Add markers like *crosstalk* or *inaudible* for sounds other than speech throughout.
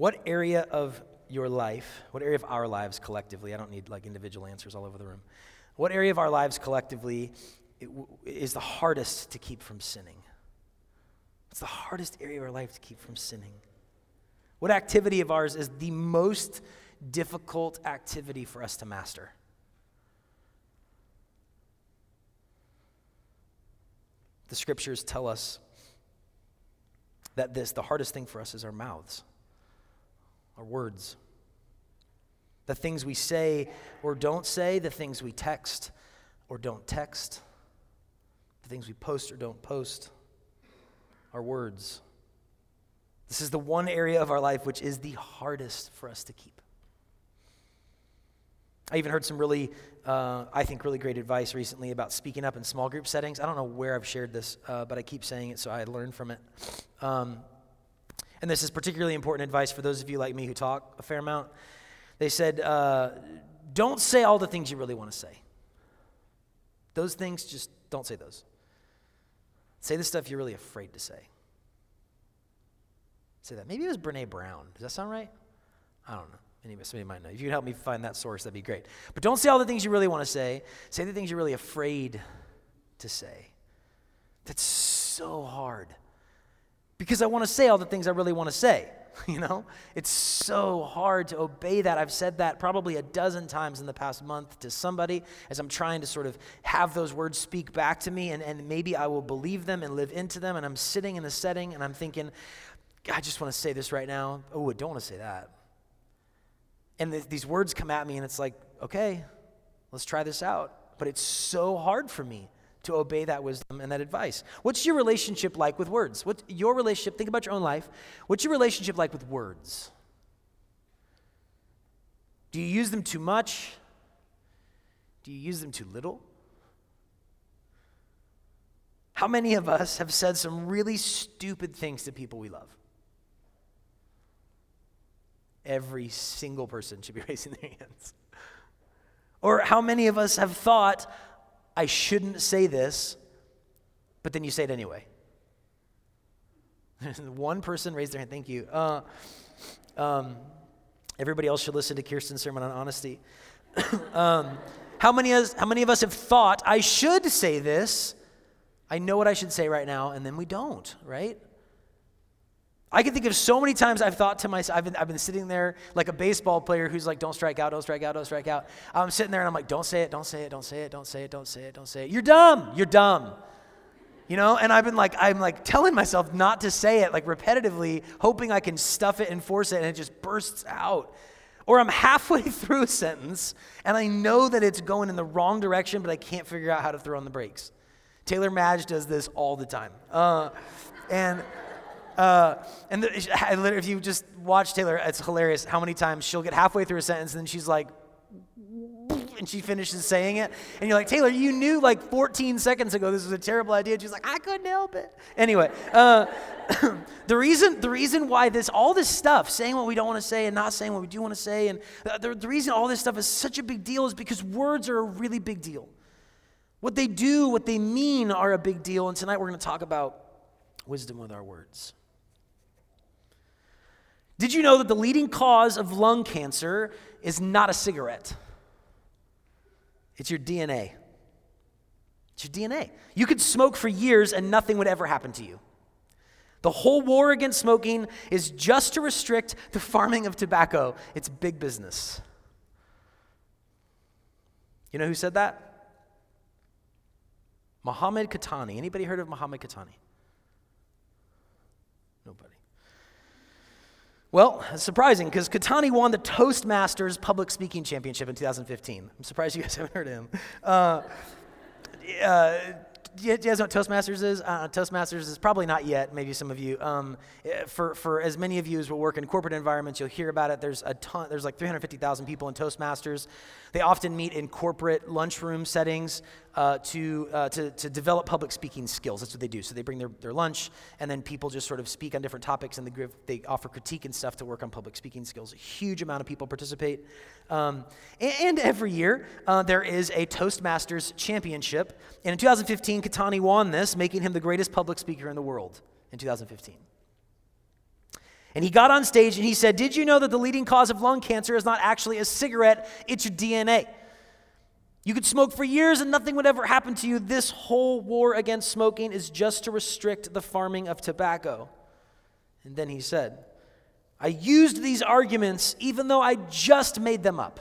What area of your life, what area of our lives collectively, I don't need like individual answers all over the room, what area of our lives collectively is the hardest to keep from sinning? It's the hardest area of our life to keep from sinning. What activity of ours is the most difficult activity for us to master? The scriptures tell us that this, the hardest thing for us is our mouths, our words. The things we say or don't say, the things we text or don't text, the things we post or don't post, our words. This is the one area of our life which is the hardest for us to keep. I even heard some really, uh, I think, really great advice recently about speaking up in small group settings. I don't know where I've shared this, uh, but I keep saying it, so I learned from it. Um, and this is particularly important advice for those of you like me who talk a fair amount. They said, uh, don't say all the things you really want to say. Those things, just don't say those. Say the stuff you're really afraid to say. Say that. Maybe it was Brene Brown. Does that sound right? I don't know. Anyway, somebody might know. If you could help me find that source, that'd be great. But don't say all the things you really want to say. Say the things you're really afraid to say. That's so hard. Because I want to say all the things I really want to say. *laughs* You know? It's so hard to obey that. I've said that probably a dozen times in the past month to somebody as I'm trying to sort of have those words speak back to me, and, and maybe I will believe them and live into them. And I'm sitting in the setting and I'm thinking, I just want to say this right now. Oh, I don't want to say that. And th- these words come at me, and it's like, okay, let's try this out. But it's so hard for me to obey that wisdom and that advice. What's your relationship like with words? What's your relationship? Think about your own life. What's your relationship like with words? Do you use them too much? Do you use them too little? How many of us have said some really stupid things to people we love? Every single person should be *laughs* raising their hands. Or how many of us have thought, I shouldn't say this, but then you say it anyway? *laughs* One person raised their hand. Thank you. Uh, um, everybody else should listen to Kirsten's sermon on honesty. *coughs* um, how, many how many of us have thought, I should say this? I know what I should say right now, and then we don't, right? I can think of so many times I've thought to myself, I've been, I've been sitting there like a baseball player who's like, don't strike out, don't strike out, don't strike out. I'm sitting there and I'm like, don't say it, don't say it, don't say it, don't say it, don't say it, don't say it. You're dumb, you're dumb. You know, and I've been like, I'm like telling myself not to say it like repetitively, hoping I can stuff it and force it, and it just bursts out. Or I'm halfway *laughs* through a sentence and I know that it's going in the wrong direction, but I can't figure out how to throw on the brakes. Taylor Madge does this all the time. Uh, and uh, and the, if you just watch Taylor, it's hilarious how many times she'll get halfway through a sentence and then she's like, and she finishes saying it. And you're like, Taylor, you knew like 14 seconds ago this was a terrible idea. She's like, I couldn't help it. Anyway, uh, *clears throat* the reason the reason why this all this stuff, saying what we don't want to say and not saying what we do want to say, and the, the reason all this stuff is such a big deal is because words are a really big deal. What they do, what they mean are a big deal. And tonight we're going to talk about wisdom with our words. Did you know that the leading cause of lung cancer is not a cigarette? It's your DNA. It's your DNA. You could smoke for years and nothing would ever happen to you. The whole war against smoking is just to restrict the farming of tobacco. It's big business. You know who said that? Muhammad Qahtani. Anybody heard of Muhammad Qahtani? Nobody. Well, surprising because Qahtani won the Toastmasters Public Speaking Championship in 2015. I'm surprised you guys *laughs* haven't heard of him. Uh, uh, do you guys know what Toastmasters is? Uh, Toastmasters is probably not yet, maybe some of you. Um, for, for as many of you as will work in corporate environments, you'll hear about it. There's a ton, there's like 350,000 people in Toastmasters. They often meet in corporate lunchroom settings uh, to, uh, to, to develop public speaking skills. That's what they do. So they bring their, their lunch, and then people just sort of speak on different topics, and they, they offer critique and stuff to work on public speaking skills. A huge amount of people participate. Um, and, and, every year, uh, there is a Toastmasters championship. And in 2015, Qahtani won this, making him the greatest public speaker in the world in 2015. And he got on stage and he said, Did you know that the leading cause of lung cancer is not actually a cigarette, it's your DNA? You could smoke for years and nothing would ever happen to you. This whole war against smoking is just to restrict the farming of tobacco. And then he said, I used these arguments even though I just made them up.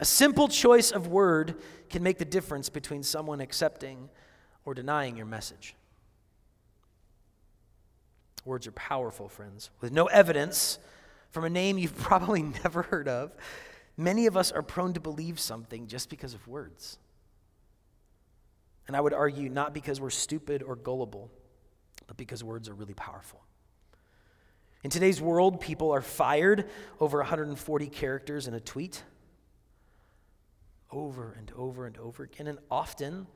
A simple choice of word can make the difference between someone accepting or denying your message. Words are powerful, friends. With no evidence from a name you've *laughs* probably never heard of, many of us are prone to believe something just because of words. And I would argue not because we're stupid or gullible, but because words are really powerful. In today's world, people are fired over 140 characters in a tweet over and over and over again. And often,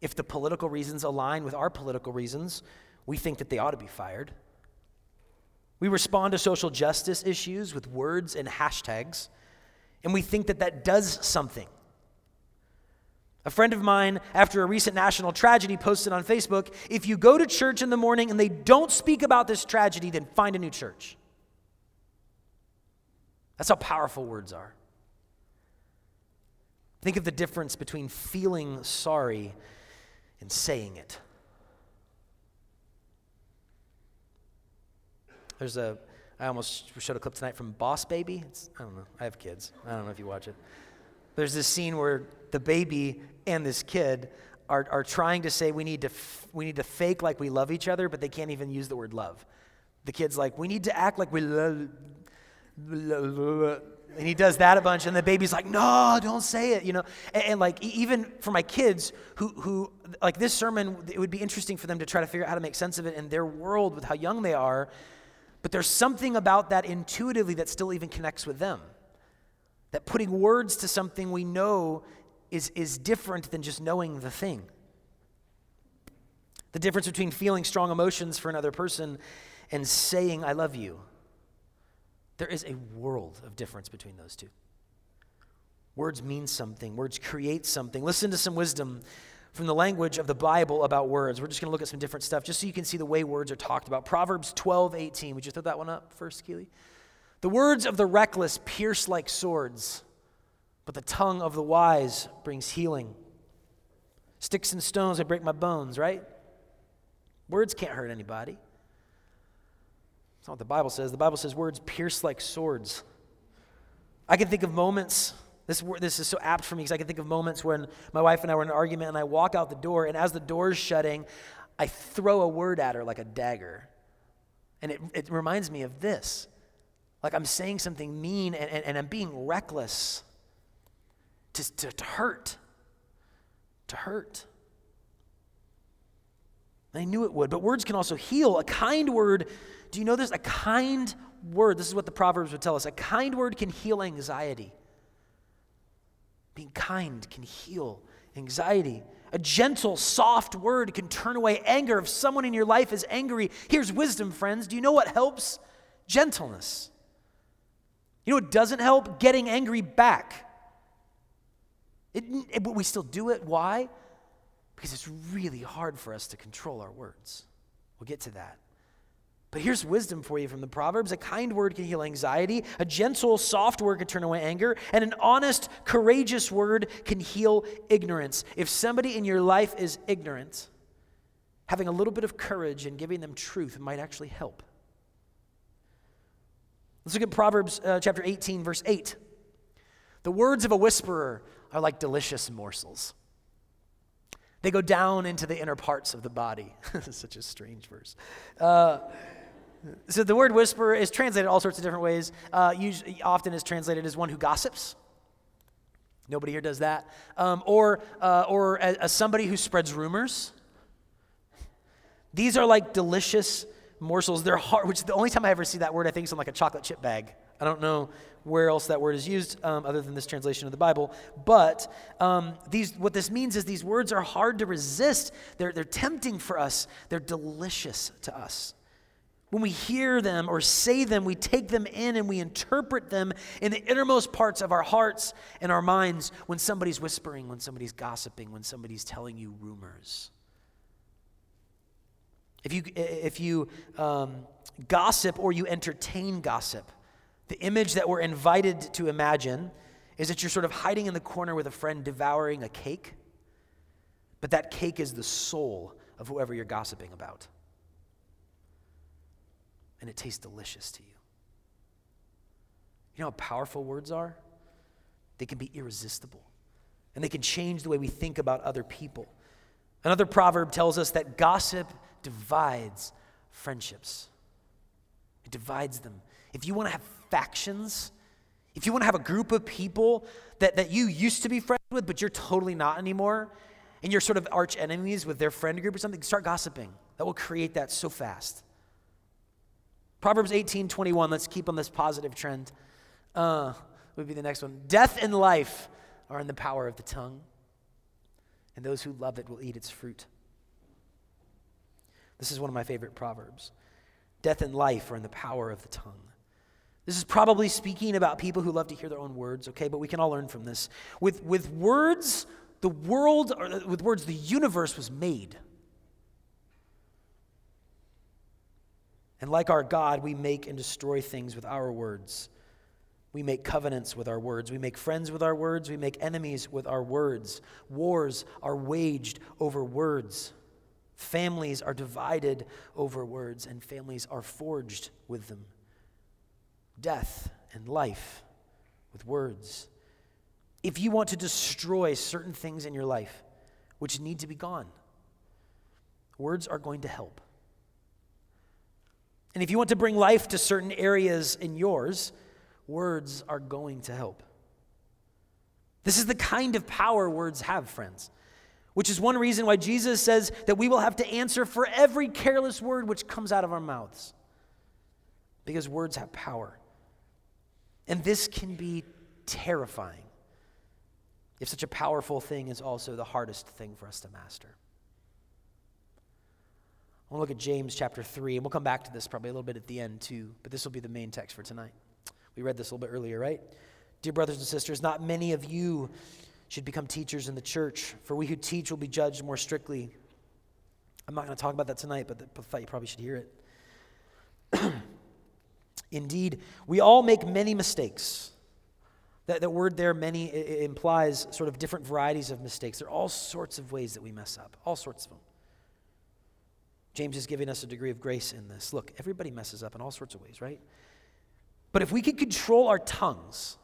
if the political reasons align with our political reasons, we think that they ought to be fired. We respond to social justice issues with words and hashtags, and we think that that does something. A friend of mine, after a recent national tragedy, posted on Facebook if you go to church in the morning and they don't speak about this tragedy, then find a new church. That's how powerful words are. Think of the difference between feeling sorry and saying it. There's a, I almost showed a clip tonight from Boss Baby. It's, I don't know. I have kids. I don't know if you watch it. There's this scene where the baby and this kid are, are trying to say we need to, f- we need to fake like we love each other, but they can't even use the word love. The kid's like, we need to act like we love. And he does that a bunch, and the baby's like, no, don't say it, you know. And, and, like, even for my kids who, who, like, this sermon, it would be interesting for them to try to figure out how to make sense of it in their world with how young they are. But there's something about that intuitively that still even connects with them. That putting words to something we know is, is different than just knowing the thing. The difference between feeling strong emotions for another person and saying, I love you. There is a world of difference between those two. Words mean something, words create something. Listen to some wisdom from the language of the Bible about words. We're just going to look at some different stuff just so you can see the way words are talked about. Proverbs 12, 18. Would you throw that one up first, Keely? The words of the reckless pierce like swords, but the tongue of the wise brings healing. Sticks and stones, they break my bones, right? Words can't hurt anybody. That's not what the Bible says. The Bible says words pierce like swords. I can think of moments, this, this is so apt for me because I can think of moments when my wife and I were in an argument and I walk out the door, and as the door is shutting, I throw a word at her like a dagger. And it, it reminds me of this. Like I'm saying something mean and, and, and I'm being reckless to, to, to hurt. To hurt. I knew it would, but words can also heal. A kind word do you know this? A kind word, this is what the Proverbs would tell us a kind word can heal anxiety. Being kind can heal anxiety. A gentle, soft word can turn away anger. If someone in your life is angry, here's wisdom, friends. Do you know what helps? Gentleness. You know what doesn't help? Getting angry back. It, it, but we still do it. Why? Because it's really hard for us to control our words. We'll get to that. But here's wisdom for you from the Proverbs a kind word can heal anxiety, a gentle, soft word can turn away anger, and an honest, courageous word can heal ignorance. If somebody in your life is ignorant, having a little bit of courage and giving them truth might actually help. Let's look at Proverbs uh, chapter 18, verse 8. The words of a whisperer are like delicious morsels. They go down into the inner parts of the body. *laughs* Such a strange verse. Uh, so the word whisperer is translated all sorts of different ways. Uh, usually, often is translated as one who gossips. Nobody here does that. Um, or uh, or as, somebody who spreads rumors. These are like delicious morsels. They're hard, which the only time I ever see that word, I think, is on like a chocolate chip bag. I don't know where else that word is used um, other than this translation of the Bible. But um, these, what this means is these words are hard to resist. They're, they're tempting for us, they're delicious to us. When we hear them or say them, we take them in and we interpret them in the innermost parts of our hearts and our minds when somebody's whispering, when somebody's gossiping, when somebody's telling you rumors. If you, if you um, gossip or you entertain gossip, the image that we're invited to imagine is that you're sort of hiding in the corner with a friend devouring a cake, but that cake is the soul of whoever you're gossiping about. And it tastes delicious to you. You know how powerful words are? They can be irresistible, and they can change the way we think about other people. Another proverb tells us that gossip divides friendships, it divides them. If you want to have factions, if you want to have a group of people that, that you used to be friends with, but you're totally not anymore, and you're sort of arch enemies with their friend group or something, start gossiping. That will create that so fast. Proverbs 18 21, let's keep on this positive trend. Uh, would be the next one. Death and life are in the power of the tongue, and those who love it will eat its fruit. This is one of my favorite proverbs. Death and life are in the power of the tongue. This is probably speaking about people who love to hear their own words, okay? But we can all learn from this. With, with words, the world, or with words, the universe was made. And like our God, we make and destroy things with our words. We make covenants with our words. We make friends with our words. We make enemies with our words. Wars are waged over words. Families are divided over words, and families are forged with them death and life with words. If you want to destroy certain things in your life which need to be gone, words are going to help. And if you want to bring life to certain areas in yours, words are going to help. This is the kind of power words have, friends, which is one reason why Jesus says that we will have to answer for every careless word which comes out of our mouths. Because words have power. And this can be terrifying if such a powerful thing is also the hardest thing for us to master. To look at James chapter 3, and we'll come back to this probably a little bit at the end too, but this will be the main text for tonight. We read this a little bit earlier, right? Dear brothers and sisters, not many of you should become teachers in the church, for we who teach will be judged more strictly. I'm not going to talk about that tonight, but I thought you probably should hear it. *clears throat* Indeed, we all make many mistakes. That, that word there, many, implies sort of different varieties of mistakes. There are all sorts of ways that we mess up, all sorts of them. James is giving us a degree of grace in this. Look, everybody messes up in all sorts of ways, right? But if we could control our tongues,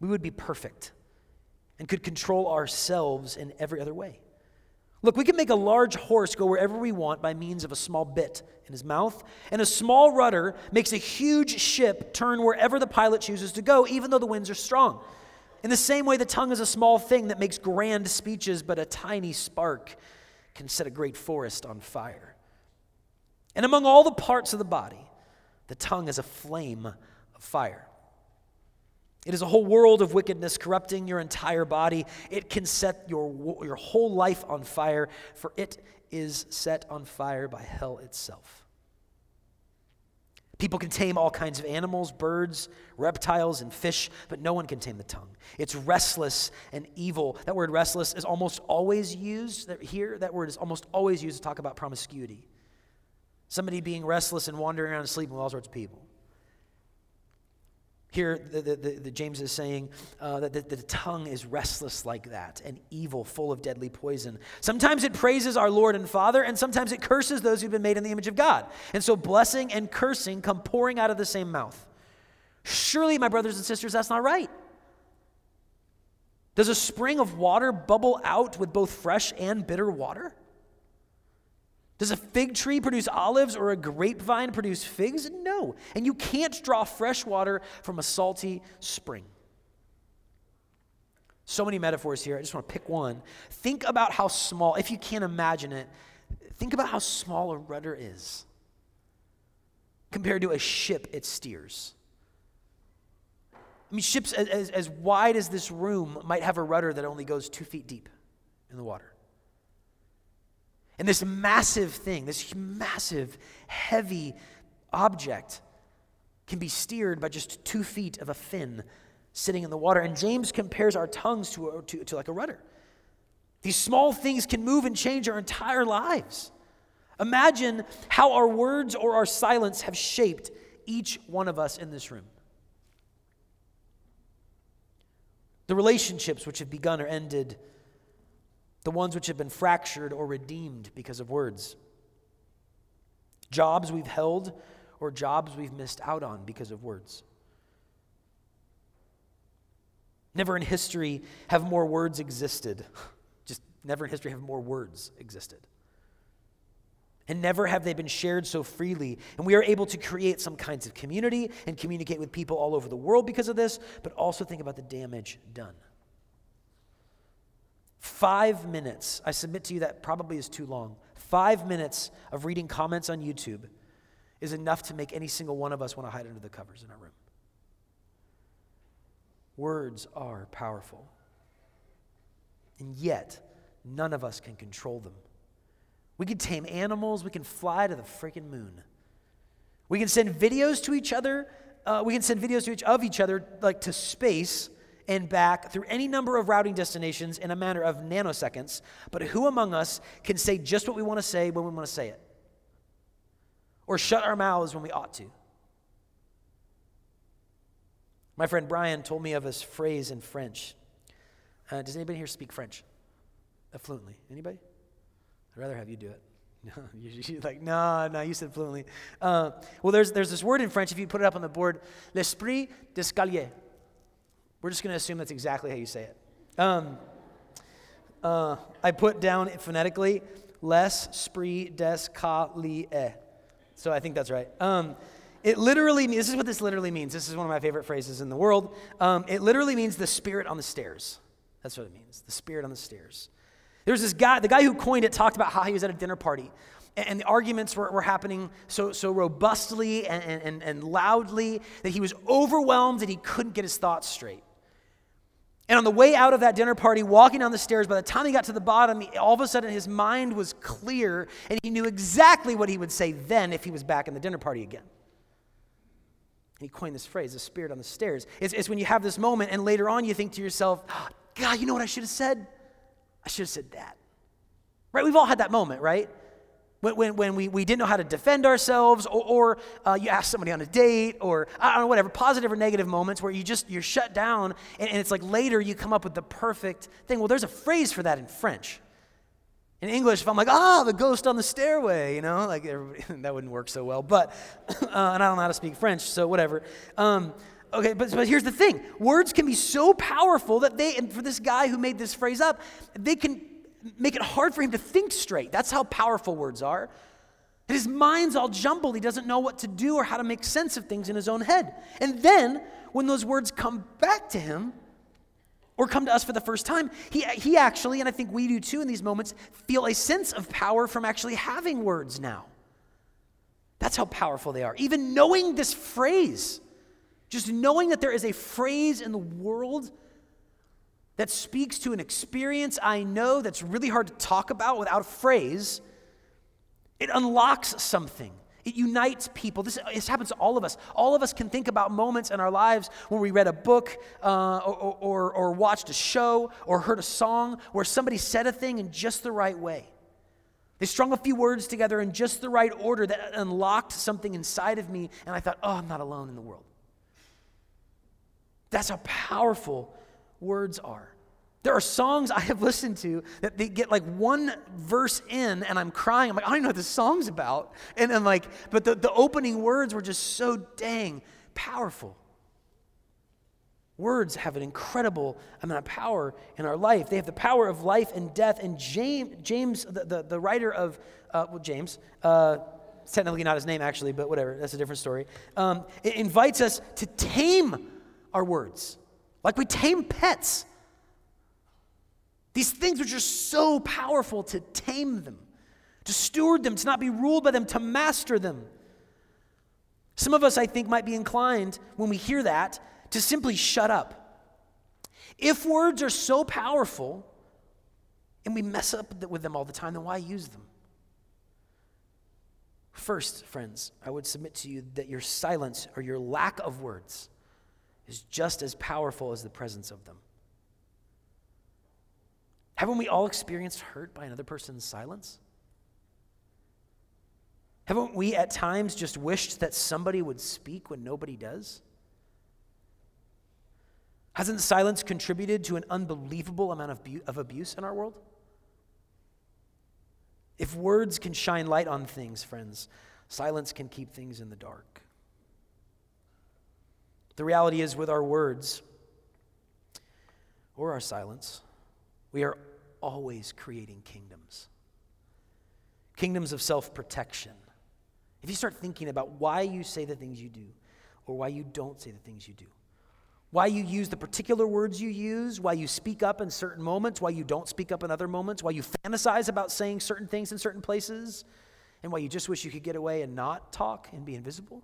we would be perfect and could control ourselves in every other way. Look, we can make a large horse go wherever we want by means of a small bit in his mouth, and a small rudder makes a huge ship turn wherever the pilot chooses to go, even though the winds are strong. In the same way, the tongue is a small thing that makes grand speeches, but a tiny spark can set a great forest on fire. And among all the parts of the body, the tongue is a flame of fire. It is a whole world of wickedness corrupting your entire body. It can set your, your whole life on fire, for it is set on fire by hell itself. People can tame all kinds of animals, birds, reptiles, and fish, but no one can tame the tongue. It's restless and evil. That word restless is almost always used here. That word is almost always used to talk about promiscuity. Somebody being restless and wandering around and sleeping with all sorts of people. Here, the, the, the, James is saying uh, that the, the tongue is restless like that and evil, full of deadly poison. Sometimes it praises our Lord and Father, and sometimes it curses those who've been made in the image of God. And so blessing and cursing come pouring out of the same mouth. Surely, my brothers and sisters, that's not right. Does a spring of water bubble out with both fresh and bitter water? Does a fig tree produce olives or a grapevine produce figs? No. And you can't draw fresh water from a salty spring. So many metaphors here. I just want to pick one. Think about how small, if you can't imagine it, think about how small a rudder is compared to a ship it steers. I mean, ships as, as, wide as this room might have a rudder that only goes two feet deep in the water. And this massive thing, this massive, heavy object, can be steered by just two feet of a fin sitting in the water. And James compares our tongues to, a, to, to like a rudder. These small things can move and change our entire lives. Imagine how our words or our silence have shaped each one of us in this room. The relationships which have begun or ended, the ones which have been fractured or redeemed because of words. Jobs we've held or jobs we've missed out on because of words. Never in history have more words existed. *laughs* Just never in history have more words existed. And never have they been shared so freely. And we are able to create some kinds of community and communicate with people all over the world because of this, but also think about the damage done. Five minutes, I submit to you that probably is too long. Five minutes of reading comments on YouTube is enough to make any single one of us want to hide under the covers in our room. Words are powerful. And yet, none of us can control them. We can tame animals, we can fly to the freaking moon. We can send videos to each other, uh, we can send videos to each, of each other like to space and back through any number of routing destinations in a matter of nanoseconds. But who among us can say just what we want to say when we want to say it? Or shut our mouths when we ought to? My friend Brian told me of this phrase in French. Uh, does anybody here speak French uh, fluently? Anybody? I'd rather have you do it. *laughs* No, you're like, no, no, you said fluently. Uh, well, there's, there's this word in French, if you put it up on the board, l'esprit d'escalier. We're just going to assume that's exactly how you say it. Um, uh, I put down phonetically, les spree des ka li d'escalier. So I think that's right. Um, it literally means, this is what this literally means. This is one of my favorite phrases in the world. Um, it literally means the spirit on the stairs. That's what it means, the spirit on the stairs. There's this guy, the guy who coined it talked about how he was at a dinner party. And the arguments were, were happening so, so robustly and, and, and loudly that he was overwhelmed and he couldn't get his thoughts straight. And on the way out of that dinner party, walking down the stairs, by the time he got to the bottom, all of a sudden his mind was clear and he knew exactly what he would say then if he was back in the dinner party again. And He coined this phrase, the spirit on the stairs. It's, it's when you have this moment and later on you think to yourself, God, you know what I should have said? I should have said that. Right? We've all had that moment, right? When, when, when we, we didn't know how to defend ourselves, or, or uh, you ask somebody on a date, or I don't know, whatever, positive or negative moments where you just, you're shut down, and, and it's like later you come up with the perfect thing. Well, there's a phrase for that in French. In English, if I'm like, ah, oh, the ghost on the stairway, you know, like *laughs* that wouldn't work so well. But, *clears throat* uh, and I don't know how to speak French, so whatever. Um, okay, but, but here's the thing words can be so powerful that they, and for this guy who made this phrase up, they can make it hard for him to think straight. That's how powerful words are. And his mind's all jumbled. He doesn't know what to do or how to make sense of things in his own head. And then, when those words come back to him, or come to us for the first time, he, he actually, and I think we do too in these moments, feel a sense of power from actually having words now. That's how powerful they are. Even knowing this phrase, just knowing that there is a phrase in the world that speaks to an experience I know that's really hard to talk about without a phrase, it unlocks something. It unites people. This, this, happens to all of us. All of us can think about moments in our lives when we read a book uh, or, or, or watched a show or heard a song where somebody said a thing in just the right way. They strung a few words together in just the right order that unlocked something inside of me, and I thought, oh, I'm not alone in the world. That's how powerful words are. There are songs I have listened to that they get like one verse in and I'm crying. I'm like, I don't even know what this song's about. And I'm like, but the, the opening words were just so dang powerful. Words have an incredible amount of power in our life. They have the power of life and death. And James, James the, the, the writer of, uh, well, James, uh, technically not his name actually, but whatever, that's a different story, um, it invites us to tame our words like we tame pets. These things which are so powerful to tame them, to steward them, to not be ruled by them, to master them. Some of us, I think, might be inclined when we hear that to simply shut up. If words are so powerful and we mess up with them all the time, then why use them? First, friends, I would submit to you that your silence or your lack of words is just as powerful as the presence of them. Haven't we all experienced hurt by another person's silence? Haven't we at times just wished that somebody would speak when nobody does? Hasn't silence contributed to an unbelievable amount of, bu- of abuse in our world? If words can shine light on things, friends, silence can keep things in the dark. The reality is, with our words or our silence, we are always creating kingdoms kingdoms of self protection. If you start thinking about why you say the things you do or why you don't say the things you do, why you use the particular words you use, why you speak up in certain moments, why you don't speak up in other moments, why you fantasize about saying certain things in certain places, and why you just wish you could get away and not talk and be invisible.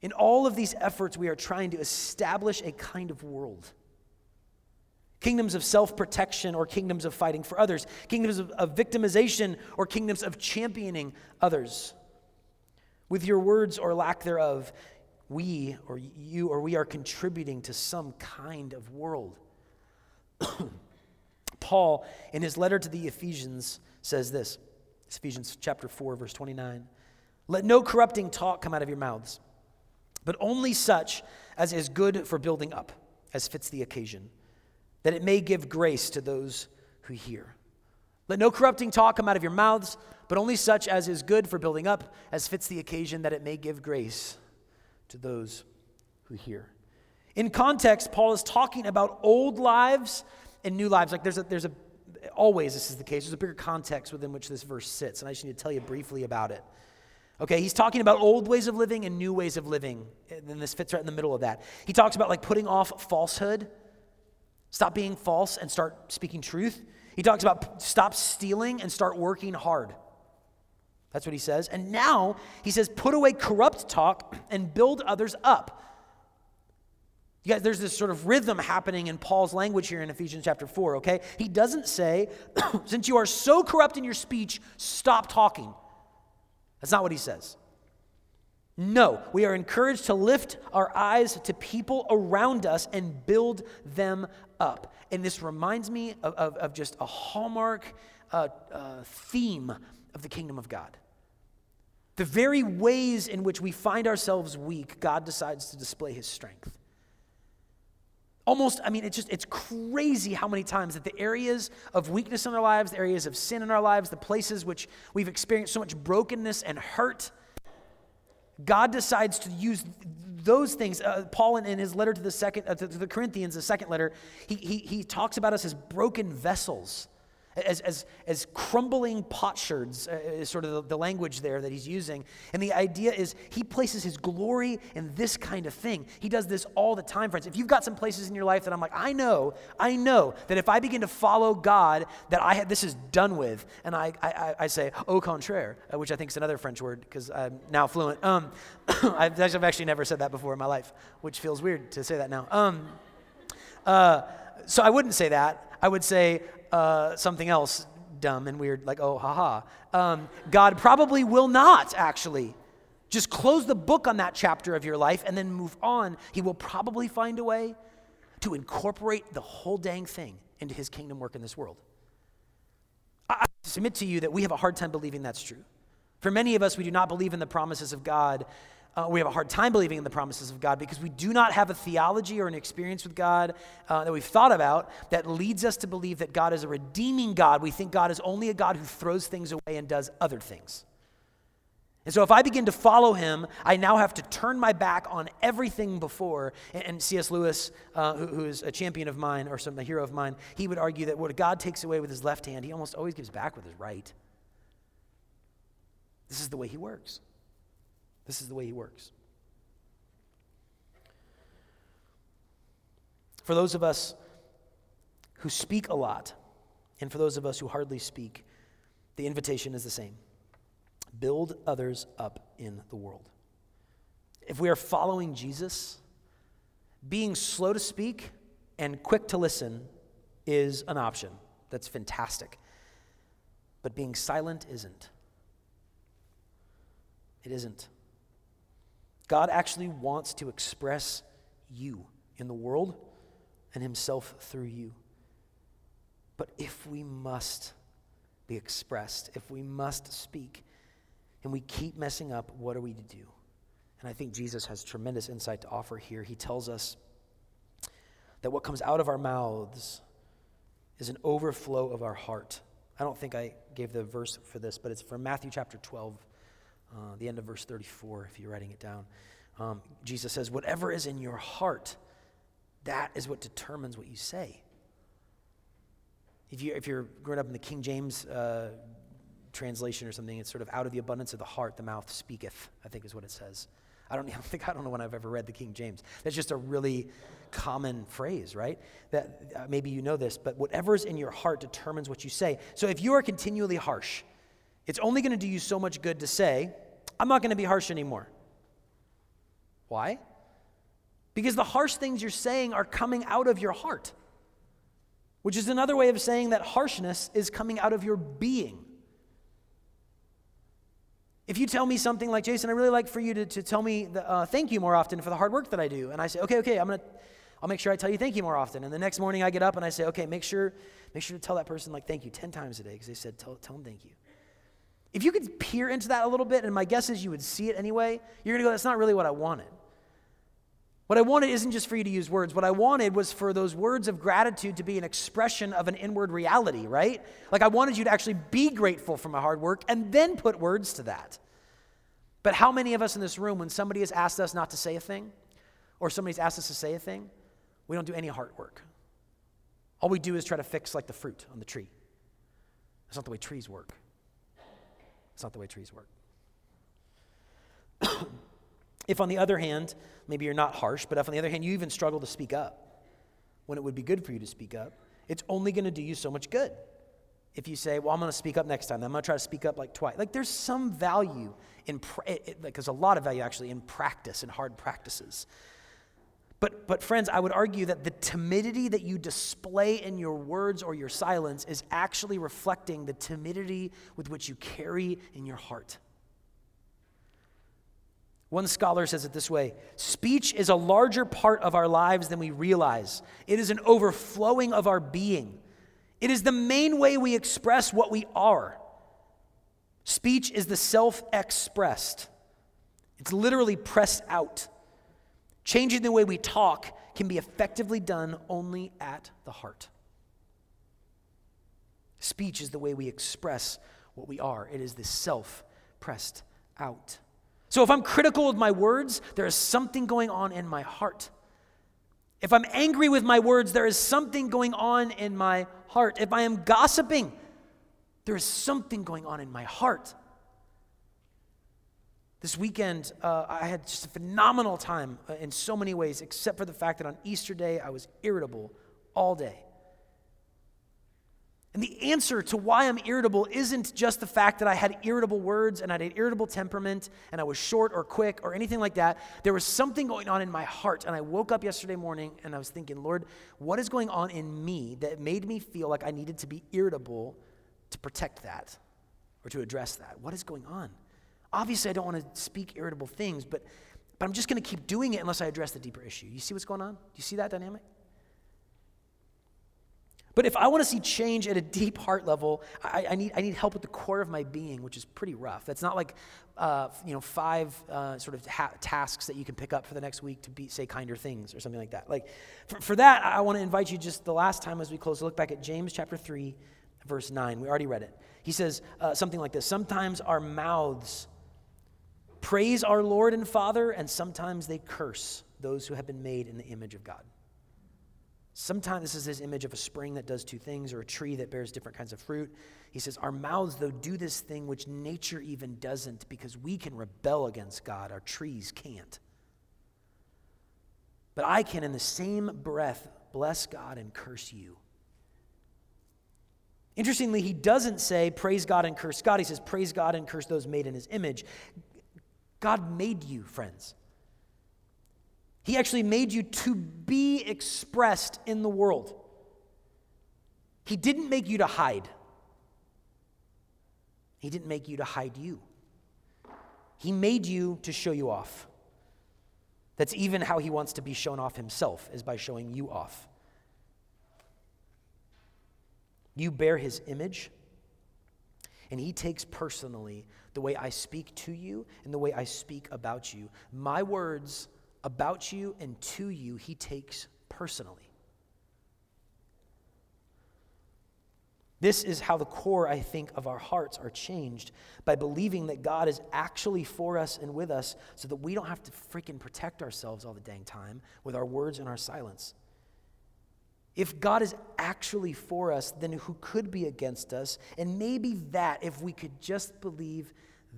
In all of these efforts, we are trying to establish a kind of world. Kingdoms of self protection or kingdoms of fighting for others, kingdoms of, of victimization or kingdoms of championing others. With your words or lack thereof, we or you or we are contributing to some kind of world. *coughs* Paul, in his letter to the Ephesians, says this Ephesians chapter 4, verse 29. Let no corrupting talk come out of your mouths, but only such as is good for building up, as fits the occasion, that it may give grace to those who hear. Let no corrupting talk come out of your mouths, but only such as is good for building up, as fits the occasion, that it may give grace to those who hear. In context, Paul is talking about old lives and new lives. Like there's a, there's a, always this is the case. There's a bigger context within which this verse sits, and I just need to tell you briefly about it. Okay, he's talking about old ways of living and new ways of living, and this fits right in the middle of that. He talks about like putting off falsehood, stop being false and start speaking truth. He talks about stop stealing and start working hard. That's what he says. And now he says, put away corrupt talk and build others up. You guys, there's this sort of rhythm happening in Paul's language here in Ephesians chapter 4, okay? He doesn't say, *clears throat* since you are so corrupt in your speech, stop talking. That's not what he says. No, we are encouraged to lift our eyes to people around us and build them up. And this reminds me of, of, of just a hallmark uh, uh, theme of the kingdom of God. The very ways in which we find ourselves weak, God decides to display his strength. Almost, I mean, it's just, it's crazy how many times that the areas of weakness in our lives, the areas of sin in our lives, the places which we've experienced so much brokenness and hurt, God decides to use those things. Uh, Paul, in, in, his letter to the second uh, to, to the Corinthians, the second letter, he, he, he talks about us as broken vessels as, as, as crumbling potsherds, uh, is sort of the, the language there that he's using. And the idea is he places his glory in this kind of thing. He does this all the time, friends. If you've got some places in your life that I'm like, I know, I know that if I begin to follow God, that I have, this is done with. And I, I, I say, au contraire, uh, which I think is another French word because I'm now fluent. Um, *coughs* I've, I've actually never said that before in my life, which feels weird to say that now. Um, uh, so I wouldn't say that. I would say, uh, something else dumb and weird, like, oh, haha. Um, God probably will not actually. Just close the book on that chapter of your life and then move on. He will probably find a way to incorporate the whole dang thing into his kingdom work in this world. I submit to you that we have a hard time believing that's true. For many of us, we do not believe in the promises of God uh, we have a hard time believing in the promises of God because we do not have a theology or an experience with God uh, that we've thought about that leads us to believe that God is a redeeming God. We think God is only a God who throws things away and does other things. And so, if I begin to follow him, I now have to turn my back on everything before. And, and C.S. Lewis, uh, who, who is a champion of mine or some a hero of mine, he would argue that what God takes away with his left hand, he almost always gives back with his right. This is the way he works. This is the way he works. For those of us who speak a lot, and for those of us who hardly speak, the invitation is the same build others up in the world. If we are following Jesus, being slow to speak and quick to listen is an option. That's fantastic. But being silent isn't. It isn't. God actually wants to express you in the world and himself through you. But if we must be expressed, if we must speak, and we keep messing up, what are we to do? And I think Jesus has tremendous insight to offer here. He tells us that what comes out of our mouths is an overflow of our heart. I don't think I gave the verse for this, but it's from Matthew chapter 12, uh, the end of verse 34, if you're writing it down. Um, Jesus says, Whatever is in your heart, that is what determines what you say. If, you, if you're growing up in the King James uh, translation or something, it's sort of out of the abundance of the heart, the mouth speaketh, I think is what it says. I don't, *laughs* I don't think I don't know when I've ever read the King James. That's just a really common phrase, right? That uh, maybe you know this, but whatever's in your heart determines what you say. So if you are continually harsh, it's only going to do you so much good to say, "I'm not going to be harsh anymore." Why? Because the harsh things you're saying are coming out of your heart, which is another way of saying that harshness is coming out of your being. If you tell me something like, Jason, I really like for you to, to tell me the, uh, thank you more often for the hard work that I do. And I say, okay, okay, I'm going to, I'll make sure I tell you thank you more often. And the next morning I get up and I say, okay, make sure, make sure to tell that person like thank you 10 times a day because they said, tell, tell them thank you. If you could peer into that a little bit, and my guess is you would see it anyway, you're going to go, that's not really what I wanted. What I wanted isn't just for you to use words. What I wanted was for those words of gratitude to be an expression of an inward reality, right? Like I wanted you to actually be grateful for my hard work and then put words to that. But how many of us in this room, when somebody has asked us not to say a thing, or somebody's asked us to say a thing, we don't do any hard work? All we do is try to fix like the fruit on the tree. That's not the way trees work. It's not the way trees work. *coughs* if, on the other hand, maybe you're not harsh, but if, on the other hand, you even struggle to speak up when it would be good for you to speak up, it's only going to do you so much good. If you say, well, I'm going to speak up next time, I'm going to try to speak up like twice. Like, there's some value in, like, there's a lot of value actually in practice, in hard practices. But, but, friends, I would argue that the timidity that you display in your words or your silence is actually reflecting the timidity with which you carry in your heart. One scholar says it this way speech is a larger part of our lives than we realize, it is an overflowing of our being. It is the main way we express what we are. Speech is the self expressed, it's literally pressed out. Changing the way we talk can be effectively done only at the heart. Speech is the way we express what we are, it is the self pressed out. So if I'm critical with my words, there is something going on in my heart. If I'm angry with my words, there is something going on in my heart. If I am gossiping, there is something going on in my heart. This weekend, uh, I had just a phenomenal time uh, in so many ways, except for the fact that on Easter Day, I was irritable all day. And the answer to why I'm irritable isn't just the fact that I had irritable words and I had an irritable temperament and I was short or quick or anything like that. There was something going on in my heart. And I woke up yesterday morning and I was thinking, Lord, what is going on in me that made me feel like I needed to be irritable to protect that or to address that? What is going on? Obviously, I don't want to speak irritable things, but, but I'm just going to keep doing it unless I address the deeper issue. You see what's going on? Do you see that dynamic? But if I want to see change at a deep heart level, I, I, need, I need help with the core of my being, which is pretty rough. That's not like uh, you know, five uh, sort of ha- tasks that you can pick up for the next week to be, say kinder things or something like that. Like for, for that, I want to invite you just the last time as we close to look back at James chapter 3, verse 9. We already read it. He says uh, something like this Sometimes our mouths praise our Lord and Father, and sometimes they curse those who have been made in the image of God. Sometimes this is his image of a spring that does two things or a tree that bears different kinds of fruit. He says, Our mouths, though, do this thing which nature even doesn't because we can rebel against God. Our trees can't. But I can, in the same breath, bless God and curse you. Interestingly, he doesn't say, Praise God and curse God. He says, Praise God and curse those made in his image. God made you, friends. He actually made you to be expressed in the world. He didn't make you to hide. He didn't make you to hide you. He made you to show you off. That's even how he wants to be shown off himself, is by showing you off. You bear his image. And He takes personally the way I speak to you and the way I speak about you. My words about you and to you, He takes personally. This is how the core, I think, of our hearts are changed by believing that God is actually for us and with us so that we don't have to freaking protect ourselves all the dang time with our words and our silence. If God is actually for us, then who could be against us? And maybe that, if we could just believe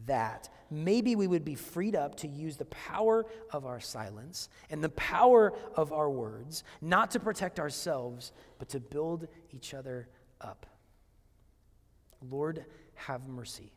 that, maybe we would be freed up to use the power of our silence and the power of our words, not to protect ourselves, but to build each other up. Lord, have mercy.